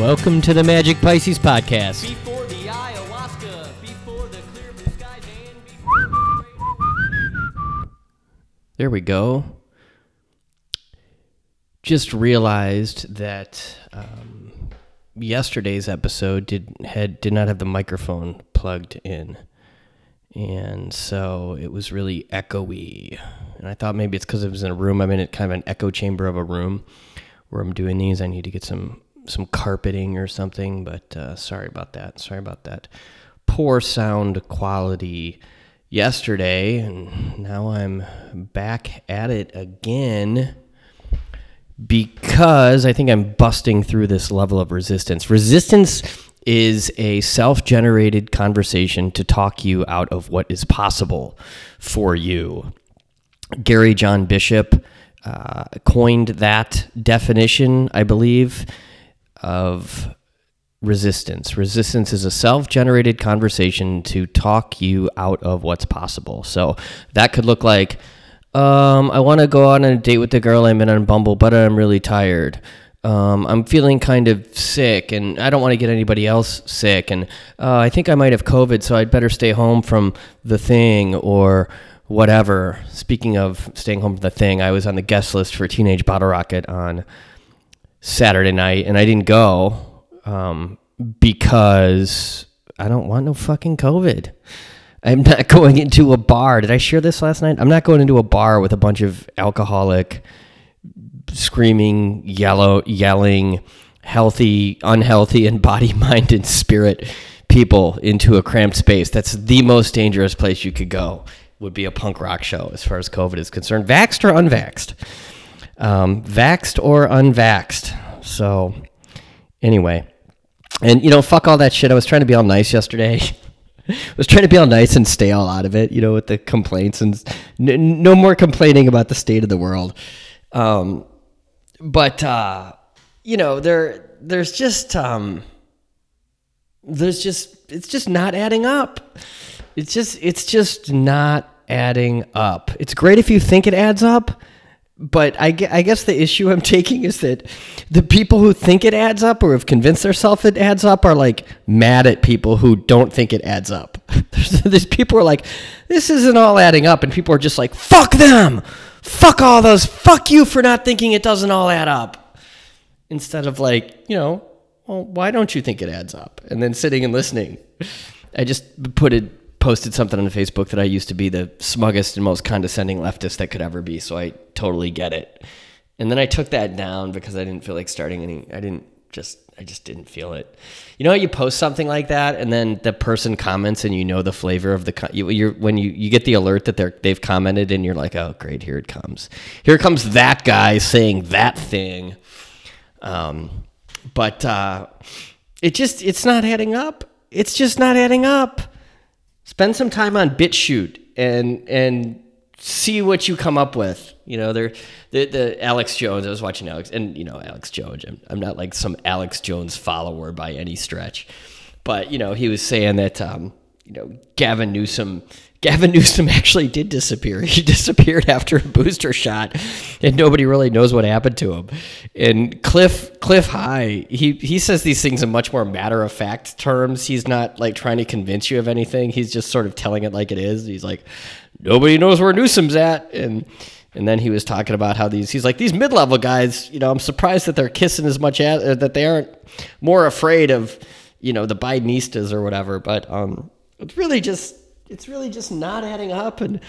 Welcome to the Magic Pisces podcast. Before the ayahuasca, before the clear blue skies, and before There we go. Just realized that um, yesterday's episode did had did not have the microphone plugged in, and so it was really echoey. And I thought maybe it's because it was in a room. I'm in a kind of an echo chamber of a room where I'm doing these. I need to get some some carpeting or something. But uh, sorry about that. Sorry about that. Poor sound quality yesterday, and now I'm back at it again because I think I'm busting through this level of resistance. Resistance is a self generated conversation to talk you out of what is possible for you. Gary John Bishop uh, coined that definition, I believe, of resistance. Resistance is a self generated conversation to talk you out of what's possible. So that could look like, um, I want to go on a date with the girl I met on Bumble, but I'm really tired. Um, I'm feeling kind of sick and I don't want to get anybody else sick. And uh, I think I might have COVID, so I'd better stay home from the thing or whatever. Speaking of staying home from the thing, I was on the guest list for Teenage Bottlerocket on Saturday night and I didn't go um, because I don't want no fucking COVID. I'm not going into a bar. Did I share this last night? I'm not going into a bar with a bunch of alcoholic, screaming, yellow, yelling, healthy, unhealthy, and body, mind, and spirit people into a cramped space. That's the most dangerous place you could go. Would be a punk rock show as far as COVID is concerned. Vaxxed or unvaxxed? Um, vaxxed or unvaxxed? So, anyway, and you know, fuck all that shit. I was trying to be all nice yesterday. I was trying to be all nice and stay all out of it, you know, with the complaints and n- no more complaining about the state of the world. Um, but uh, you know, there there's just um, there's just it's just not adding up. It's just it's just not adding up. It's great if you think it adds up, but I, I guess the issue I'm taking is that the people who think it adds up or have convinced themselves it adds up are like mad at people who don't think it adds up. There's people are like, this isn't all adding up, and people are just like, fuck them, fuck all those, fuck you for not thinking it doesn't all add up. Instead of like, you know, well, why don't you think it adds up? And then sitting and listening. I just put it posted something on Facebook that I used to be the smuggest and most condescending leftist that could ever be, so I totally get it. And then I took that down because I didn't feel like starting any I didn't just I just didn't feel it. You know, how you post something like that, and then the person comments, and you know the flavor of the you're when you you get the alert that they're they've commented, and you're like, oh great, here it comes, here comes that guy saying that thing. Um, but uh, it just it's not adding up. It's just not adding up. Spend some time on BitChute and and see what you come up with. You know, they're the the Alex Jones. I was watching Alex, and you know Alex Jones. I'm, I'm not like some Alex Jones follower by any stretch, but you know he was saying that um, you know Gavin Newsom. Gavin Newsom actually did disappear. He disappeared after a booster shot, and nobody really knows what happened to him. And Cliff Cliff High, he he says these things in much more matter of fact terms. He's not like trying to convince you of anything. He's just sort of telling it like it is. He's like, nobody knows where Newsom's at, and and then he was talking about how these he's like these mid level guys. You know, I'm surprised that they're kissing as much as that they aren't more afraid of you know the Bidenistas or whatever. But um, it's really just it's really just not adding up and.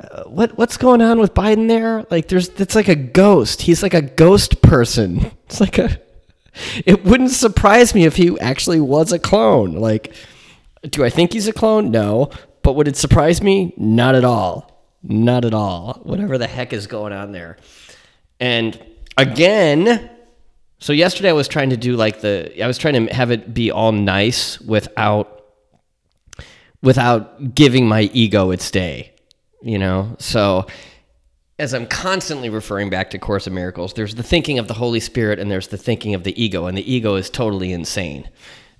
Uh, what what's going on with Biden there? Like there's it's like a ghost. He's like a ghost person. It's like a it wouldn't surprise me if he actually was a clone. Like do I think he's a clone? No. But would it surprise me? Not at all. Not at all. Whatever the heck is going on there. And again, so yesterday I was trying to do like the I was trying to have it be all nice without without giving my ego its day, you know? So as I'm constantly referring back to Course of Miracles, there's the thinking of the Holy Spirit and there's the thinking of the ego, and the ego is totally insane.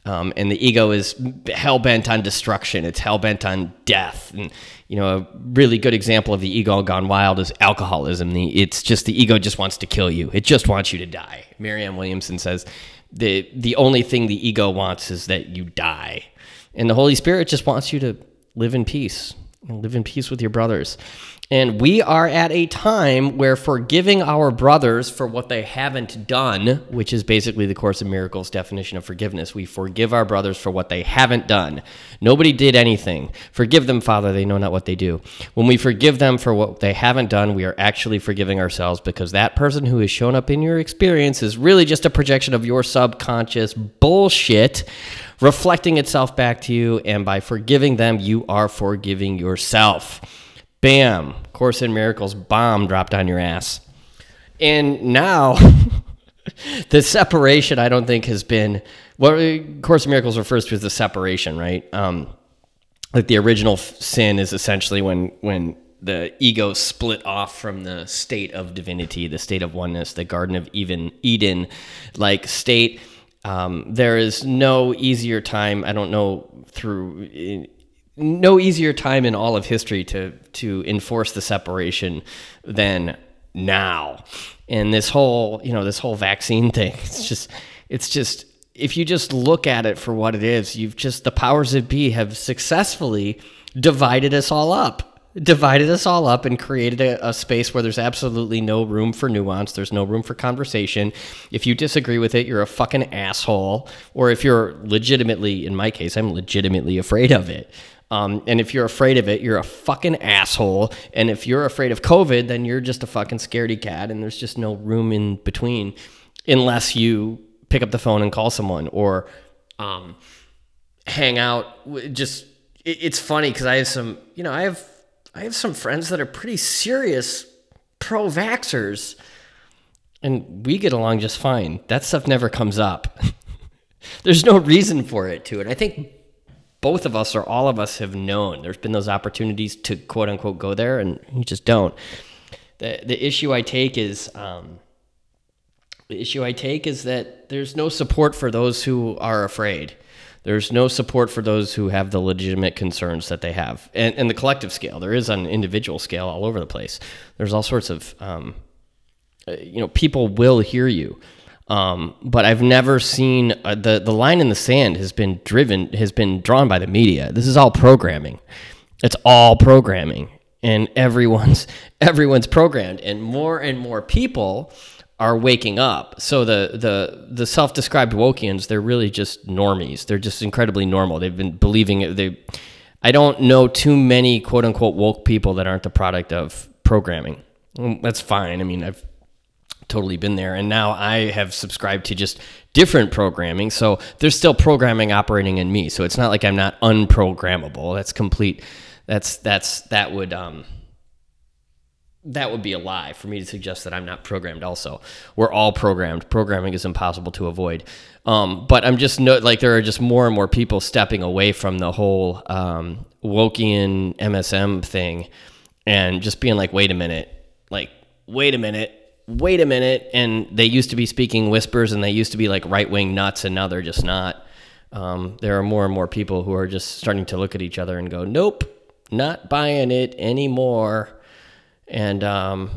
Um, and the ego is hell bent on destruction. It's hell bent on death. And you know, a really good example of the ego gone wild is alcoholism. The, it's just the ego just wants to kill you. It just wants you to die. Marianne Williamson says the the only thing the ego wants is that you die, and the Holy Spirit just wants you to live in peace, live in peace with your brothers. And we are at a time where forgiving our brothers for what they haven't done, which is basically the Course of Miracles definition of forgiveness, we forgive our brothers for what they haven't done. Nobody did anything. Forgive them, Father, they know not what they do. When we forgive them for what they haven't done, we are actually forgiving ourselves because that person who has shown up in your experience is really just a projection of your subconscious bullshit reflecting itself back to you. And by forgiving them, you are forgiving yourself. Bam, Course in Miracles bomb dropped on your ass. And now the separation I don't think has been what Course in Miracles refers to as the separation, right? Um, like the original sin is essentially when when the ego split off from the state of divinity, the state of oneness, the Garden of even Eden, like state. Um, there is no easier time. I don't know through no easier time in all of history to to enforce the separation than now. And this whole, you know, this whole vaccine thing, it's just it's just if you just look at it for what it is, you've just the powers that be have successfully divided us all up. Divided us all up and created a, a space where there's absolutely no room for nuance. There's no room for conversation. If you disagree with it, you're a fucking asshole. Or if you're legitimately, in my case, I'm legitimately afraid of it. Um, and if you're afraid of it, you're a fucking asshole. And if you're afraid of COVID, then you're just a fucking scaredy cat. And there's just no room in between unless you pick up the phone and call someone or um, hang out. Just it, it's funny because I have some, you know, I have I have some friends that are pretty serious pro-vaxxers, and we get along just fine. That stuff never comes up. There's no reason for it to, and I think both of us or all of us have known. There's been those opportunities to quote unquote go there and you just don't. The the issue i take is um, the issue i take is that there's no support for those who are afraid. There's no support for those who have the legitimate concerns that they have. And, and the collective scale there is an individual scale all over the place. There's all sorts of um, uh, you know people will hear you um, but I've never seen uh, the the line in the sand has been driven has been drawn by the media. This is all programming. It's all programming, and everyone's everyone's programmed, and more and more people are waking up. So the the the self-described Wokians, they're really just normies. They're just incredibly normal. They've been believing it. They, I don't know too many quote unquote woke people that aren't the product of programming. Mm, That's fine. I mean, I've totally been there. And now I have subscribed to just different programming. So there's still programming operating in me. So it's not like I'm not unprogrammable. That's complete. That's, that's, that would, um, that would be a lie for me to suggest that I'm not programmed also. We're all programmed. Programming is impossible to avoid. Um, but I'm just no, like there are just more and more people stepping away from the whole um, Wokian MSM thing and just being like, wait a minute, like, wait a minute, wait a minute. And they used to be speaking whispers and they used to be like right wing nuts and now they're just not. Um, there are more and more people who are just starting to look at each other and go, nope, not buying it anymore and um,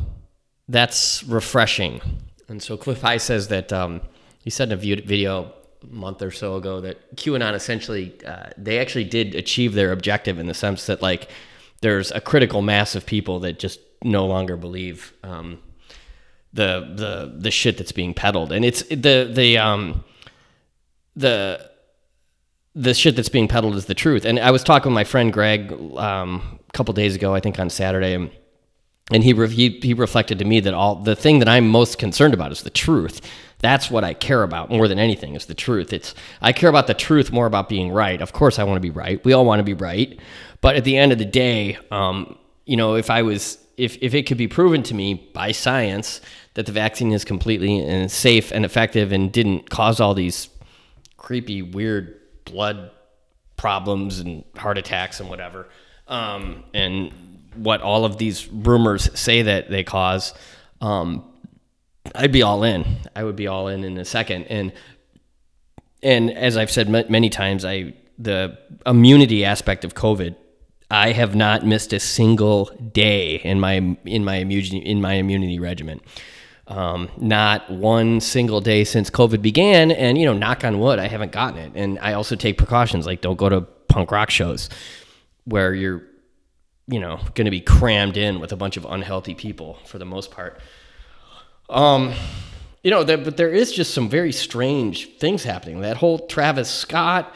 that's refreshing. And so Cliff High says that um, he said in a video a month or so ago that QAnon essentially uh, they actually did achieve their objective in the sense that like there's a critical mass of people that just no longer believe um, the the the shit that's being peddled, and it's the the um the the shit that's being peddled is the truth. And I was talking with my friend Greg um, a couple days ago, I think on Saturday, and and he, re- he he reflected to me that all the thing that I'm most concerned about is the truth. That's what I care about more than anything is the truth. It's I care about the truth more about being right. Of course, I want to be right. We all want to be right, but at the end of the day, um, you know, if I was if if it could be proven to me by science that the vaccine is completely and safe and effective and didn't cause all these creepy, weird blood problems and heart attacks and whatever, um, and what all of these rumors say that they cause, um, I'd be all in. I would be all in in a second. And and as I've said ma- many times, I the immunity aspect of COVID, I have not missed a single day in my in my immunity in my immunity regimen. Um, not one single day since COVID began, and you know, knock on wood, I haven't gotten it. And I also take precautions, like don't go to punk rock shows where you're, you know, going to be crammed in with a bunch of unhealthy people for the most part. Um, you know, there, but there is just some very strange things happening. That whole Travis Scott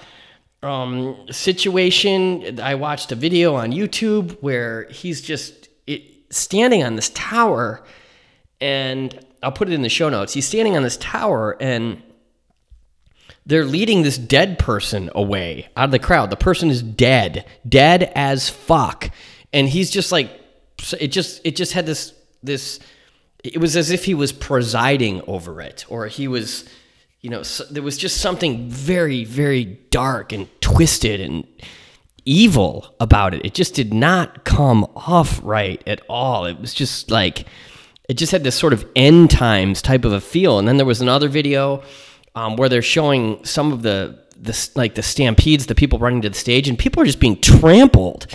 um, situation. I watched a video on YouTube where he's just it, standing on this tower, and I'll put it in the show notes. He's standing on this tower, and they're leading this dead person away out of the crowd. The person is dead, dead as fuck, and he's just like, it just it just had this this. It was as if he was presiding over it, or he was you know, so there was just something very, very dark and twisted and evil about it. It just did not come off right at all. It was just like, it just had this sort of end times type of a feel. And then there was another video um, where they're showing some of the, the, like the stampedes, the people running to the stage, and people are just being trampled.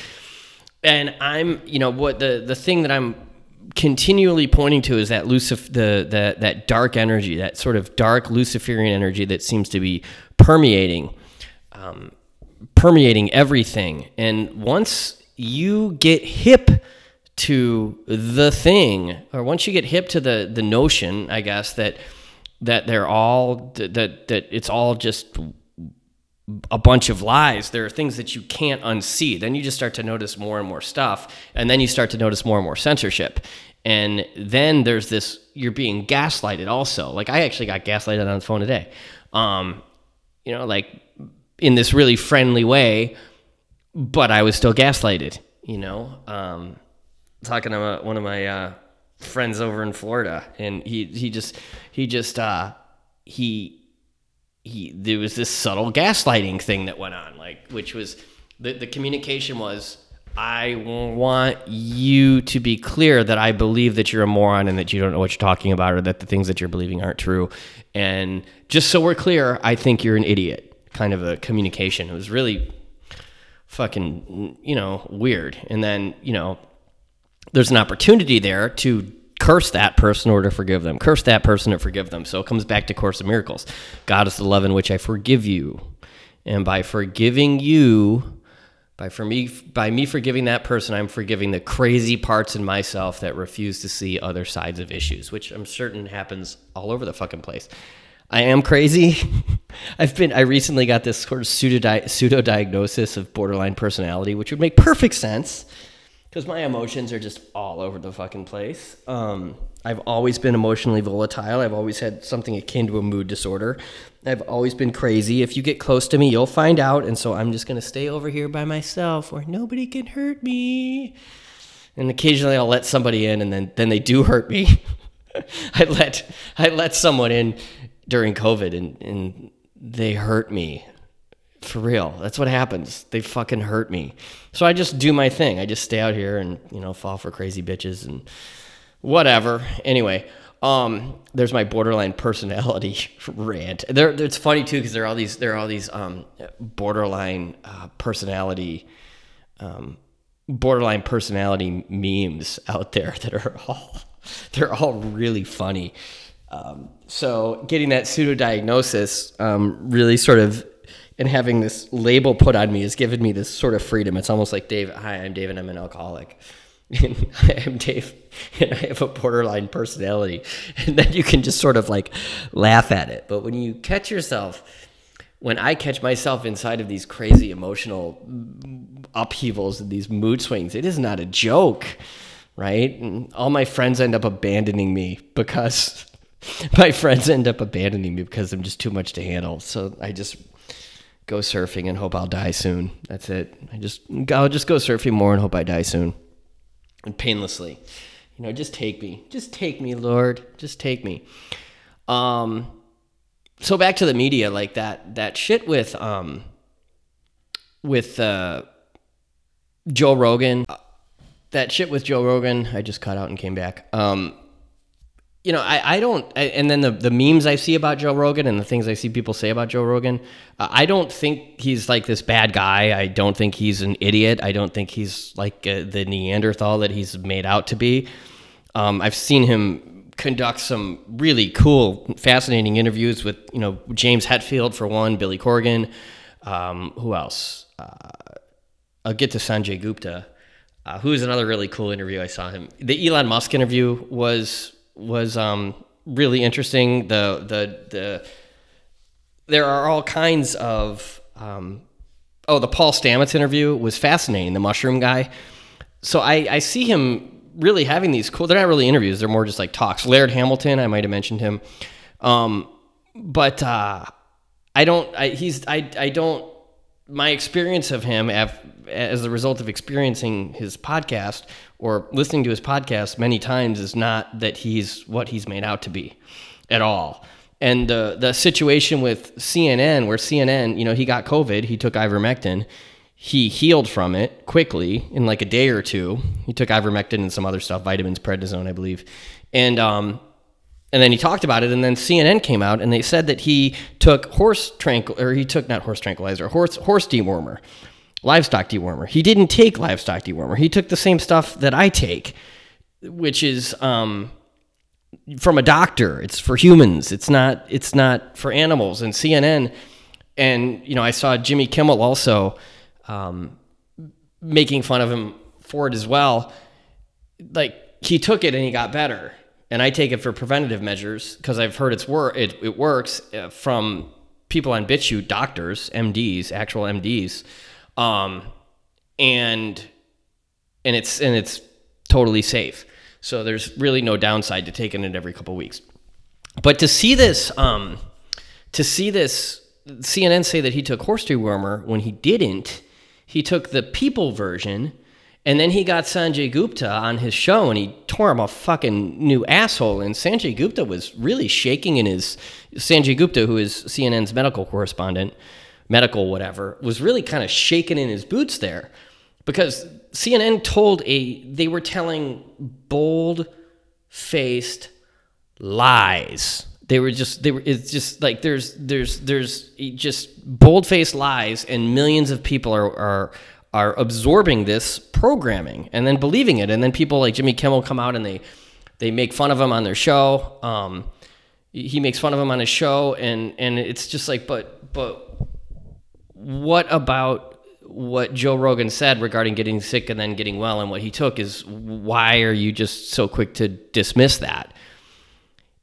And I'm, you know, what the, the thing that I'm continually pointing to is that Lucif- the, the that dark energy, that sort of dark Luciferian energy that seems to be permeating, um, permeating everything. And once you get hip to the thing, or once you get hip to the the notion, I guess that that they're all that that it's all just a bunch of lies. There are things that you can't unsee. Then you just start to notice more and more stuff, and then you start to notice more and more censorship. And then there's this you're being gaslighted also. Like I actually got gaslighted on the phone today. Um, you know, like in this really friendly way, but I was still gaslighted, you know. Um, talking to one of my uh, friends over in Florida and he he just he just uh, he he there was this subtle gaslighting thing that went on like which was the, the communication was i want you to be clear that i believe that you're a moron and that you don't know what you're talking about or that the things that you're believing aren't true. And just so we're clear i think you're an idiot kind of a communication. It was really fucking you know weird. And then you know there's an opportunity there to curse that person or to forgive them. Curse that person or forgive them. So it comes back to Course of Miracles. God is the love in which I forgive you. And by forgiving you, by for me by me forgiving that person, I'm forgiving the crazy parts in myself that refuse to see other sides of issues, which I'm certain happens all over the fucking place. I am crazy. I've been I recently got this sort of pseudo pseudo diagnosis of borderline personality, which would make perfect sense because my emotions are just all over the fucking place. Um, I've always been emotionally volatile. I've always had something akin to a mood disorder. I've always been crazy. If you get close to me, you'll find out. And so I'm just going to stay over here by myself where nobody can hurt me. And occasionally I'll let somebody in and then, then they do hurt me. I let I let someone in during COVID and, and they hurt me for real. That's what happens. They fucking hurt me. So I just do my thing. I just stay out here and, you know, fall for crazy bitches and whatever. Anyway, um, there's my borderline personality rant. There, it's funny too because there are all these there are all these um, borderline uh, personality um, borderline personality memes out there that are all they're all really funny. Um, so getting that pseudo diagnosis um, really sort of and having this label put on me has given me this sort of freedom. It's almost like Dave. Hi, I'm Dave, and I'm an alcoholic. And I am Dave, and I have a borderline personality, and then you can just sort of like laugh at it. But when you catch yourself, when I catch myself inside of these crazy emotional upheavals and these mood swings, it is not a joke, right? And all my friends end up abandoning me because my friends end up abandoning me because I'm just too much to handle. So I just go surfing and hope I'll die soon. That's it. I just I'll just go surfing more and hope I die soon. And painlessly. You know, just take me. Just take me, Lord. Just take me. Um so back to the media like that that shit with um with uh Joe Rogan that shit with Joe Rogan I just cut out and came back. Um you know, I, I don't, I, and then the, the memes I see about Joe Rogan and the things I see people say about Joe Rogan, uh, I don't think he's like this bad guy. I don't think he's an idiot. I don't think he's like uh, the Neanderthal that he's made out to be. Um, I've seen him conduct some really cool, fascinating interviews with, you know, James Hetfield for one, Billy Corgan. Um, who else? Uh, I'll get to Sanjay Gupta, uh, who is another really cool interview. I saw him. The Elon Musk interview was was um, really interesting. The the the there are all kinds of um, oh the Paul Stamets interview was fascinating. The mushroom guy. So I I see him really having these cool. They're not really interviews. They're more just like talks. Laird Hamilton. I might have mentioned him. Um, but uh, I don't. I, he's. I. I don't. My experience of him, as a result of experiencing his podcast or listening to his podcast many times, is not that he's what he's made out to be, at all. And the the situation with CNN, where CNN, you know, he got COVID, he took ivermectin, he healed from it quickly in like a day or two. He took ivermectin and some other stuff, vitamins, prednisone, I believe, and um, and then he talked about it, and then CNN came out and they said that he took horse tranquil or he took not horse tranquilizer, horse horse dewormer, livestock dewormer. He didn't take livestock dewormer. He took the same stuff that I take, which is um, from a doctor. It's for humans. It's not. It's not for animals. And CNN, and you know, I saw Jimmy Kimmel also um, making fun of him for it as well. Like he took it and he got better, and I take it for preventative measures because I've heard it's wor- it, it works uh, from people on BitChute, doctors, MDs, actual MDs, um, and and it's and it's totally safe. So there's really no downside to taking it every couple weeks. But to see this, um, to see this, CNN say that he took horse dewormer when he didn't. He took the people version, and then he got Sanjay Gupta on his show, and he tore him a fucking new asshole. And Sanjay Gupta was really shaking in his. Sanjay Gupta, who is CNN's medical correspondent, medical whatever, was really kind of shaking in his boots there because CNN told a they were telling bold faced lies. They were just they were it's just like there's there's there's just bold faced lies and millions of people are are are absorbing this programming and then believing it and then people like Jimmy Kimmel come out and they they make fun of him on their show. Um, he makes fun of him on his show and and it's just like but but what about what Joe Rogan said regarding getting sick and then getting well and what he took is why are you just so quick to dismiss that?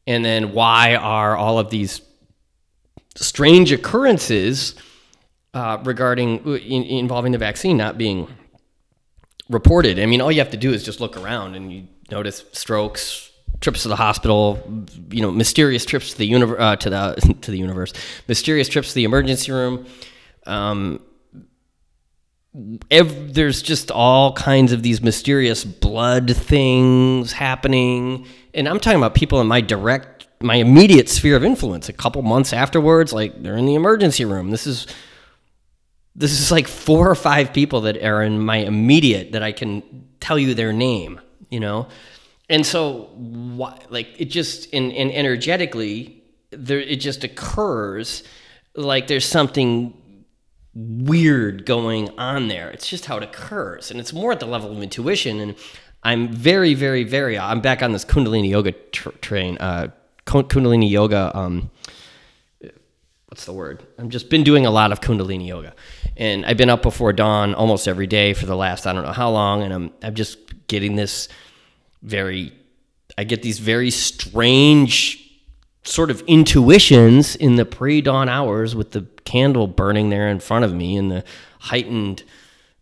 And then why are all of these strange occurrences uh, regarding in, involving the vaccine not being reported? I mean, all you have to do is just look around and you notice strokes, trips to the hospital, you know, mysterious trips to the universe, uh, to the to the universe, mysterious trips to the emergency room. Um, there's just all kinds of these mysterious blood things happening and i'm talking about people in my direct my immediate sphere of influence a couple months afterwards like they're in the emergency room this is this is like four or five people that are in my immediate that i can tell you their name you know and so why, like it just and, and energetically there it just occurs like there's something weird going on there. It's just how it occurs, and it's more at the level of intuition. And I'm very, very, very. I'm back on this Kundalini yoga tr- train. Uh, Kundalini yoga. Um, what's the word? I've just been doing a lot of Kundalini yoga, and I've been up before dawn almost every day for the last I don't know how long, and I'm I'm just getting this very. I get these very strange sort of intuitions in the pre-dawn hours with the candle burning there in front of me and the heightened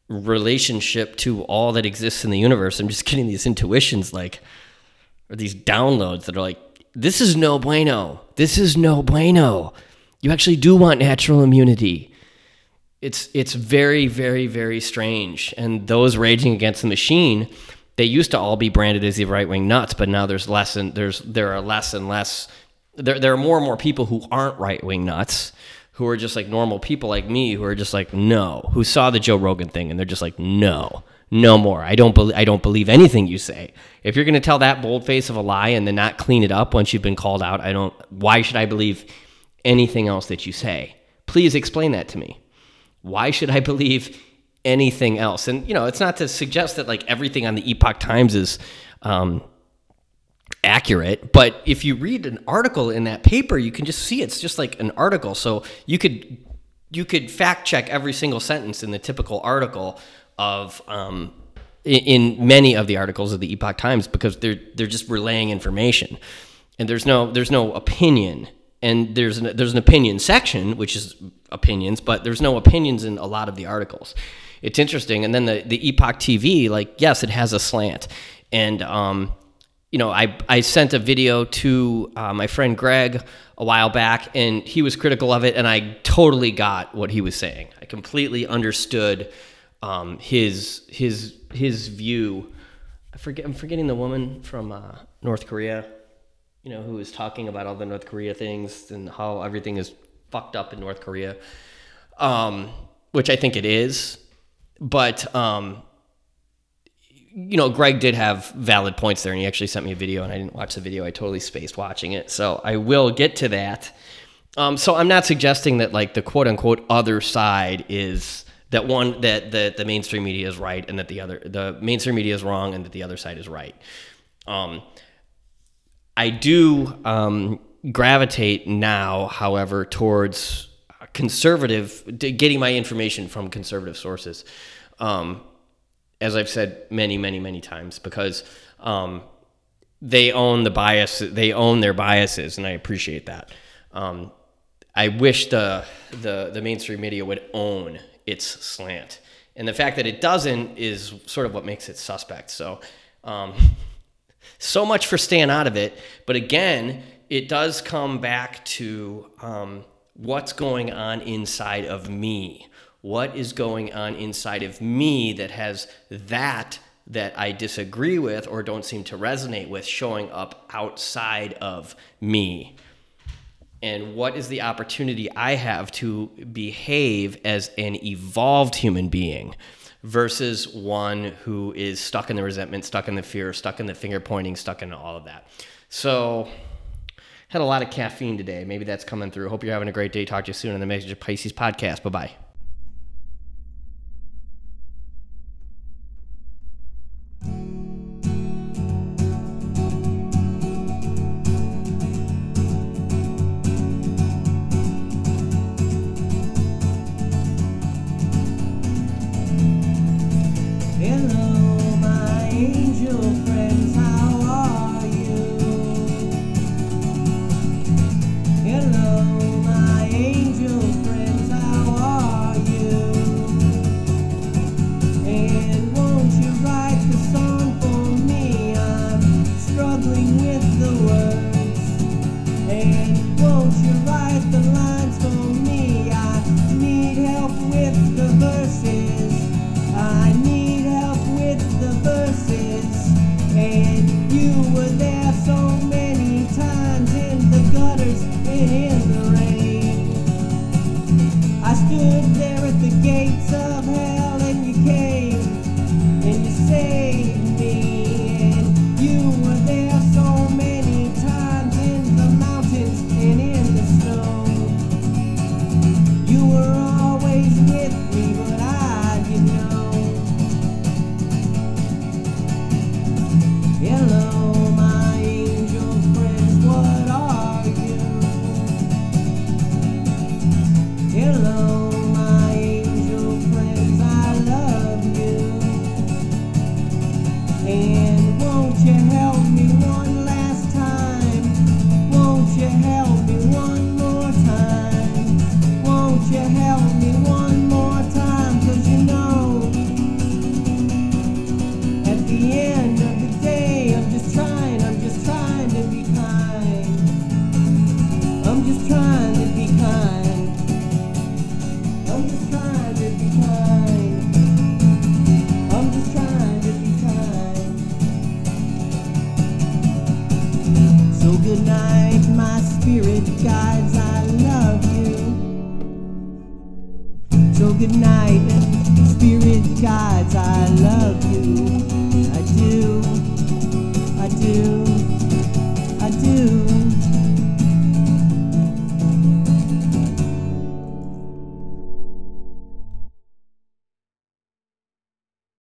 relationship to all that exists in the universe i'm just getting these intuitions like or these downloads that are like this is no bueno this is no bueno you actually do want natural immunity it's it's very very very strange and those raging against the machine they used to all be branded as the right-wing nuts but now there's less and there's there are less and less there, there are more and more people who aren't right wing nuts, who are just like normal people like me, who are just like, no, who saw the Joe Rogan thing and they're just like, no, no more. I don't believe I don't believe anything you say. If you're going to tell that bold face of a lie and then not clean it up once you've been called out, I don't. Why should I believe anything else that you say? Please explain that to me. Why should I believe anything else? And you know, it's not to suggest that like everything on the Epoch Times is. Um, accurate but if you read an article in that paper you can just see it's just like an article so you could you could fact check every single sentence in the typical article of um, in, many of the articles of the Epoch Times because they're they're just relaying information and there's no there's no opinion and there's an, there's an opinion section which is opinions but there's no opinions in a lot of the articles it's interesting and then the the Epoch TV like yes it has a slant and um, you know, I, I sent a video to uh, my friend Greg a while back, and he was critical of it, and I totally got what he was saying. I completely understood um, his his his view. I forget. I'm forgetting the woman from uh, North Korea. You know, who was talking about all the North Korea things and how everything is fucked up in North Korea, um, which I think it is. But um, you know, Greg did have valid points there, and he actually sent me a video, and I didn't watch the video. I totally spaced watching it, so I will get to that. Um, so I'm not suggesting that like the quote unquote other side is that one that the the mainstream media is right and that the other the mainstream media is wrong and that the other side is right. Um, I do um, gravitate now, however, towards conservative, getting my information from conservative sources. Um, as I've said many, many, many times, because um, they own the bias, they own their biases, and I appreciate that. Um, I wish the, the the mainstream media would own its slant, and the fact that it doesn't is sort of what makes it suspect. So, um, so much for staying out of it. But again, it does come back to um, what's going on inside of me what is going on inside of me that has that that I disagree with or don't seem to resonate with showing up outside of me? And what is the opportunity I have to behave as an evolved human being versus one who is stuck in the resentment, stuck in the fear, stuck in the finger pointing, stuck in all of that? So, had a lot of caffeine today. Maybe that's coming through. Hope you're having a great day. Talk to you soon on the Message of Pisces podcast. Bye bye.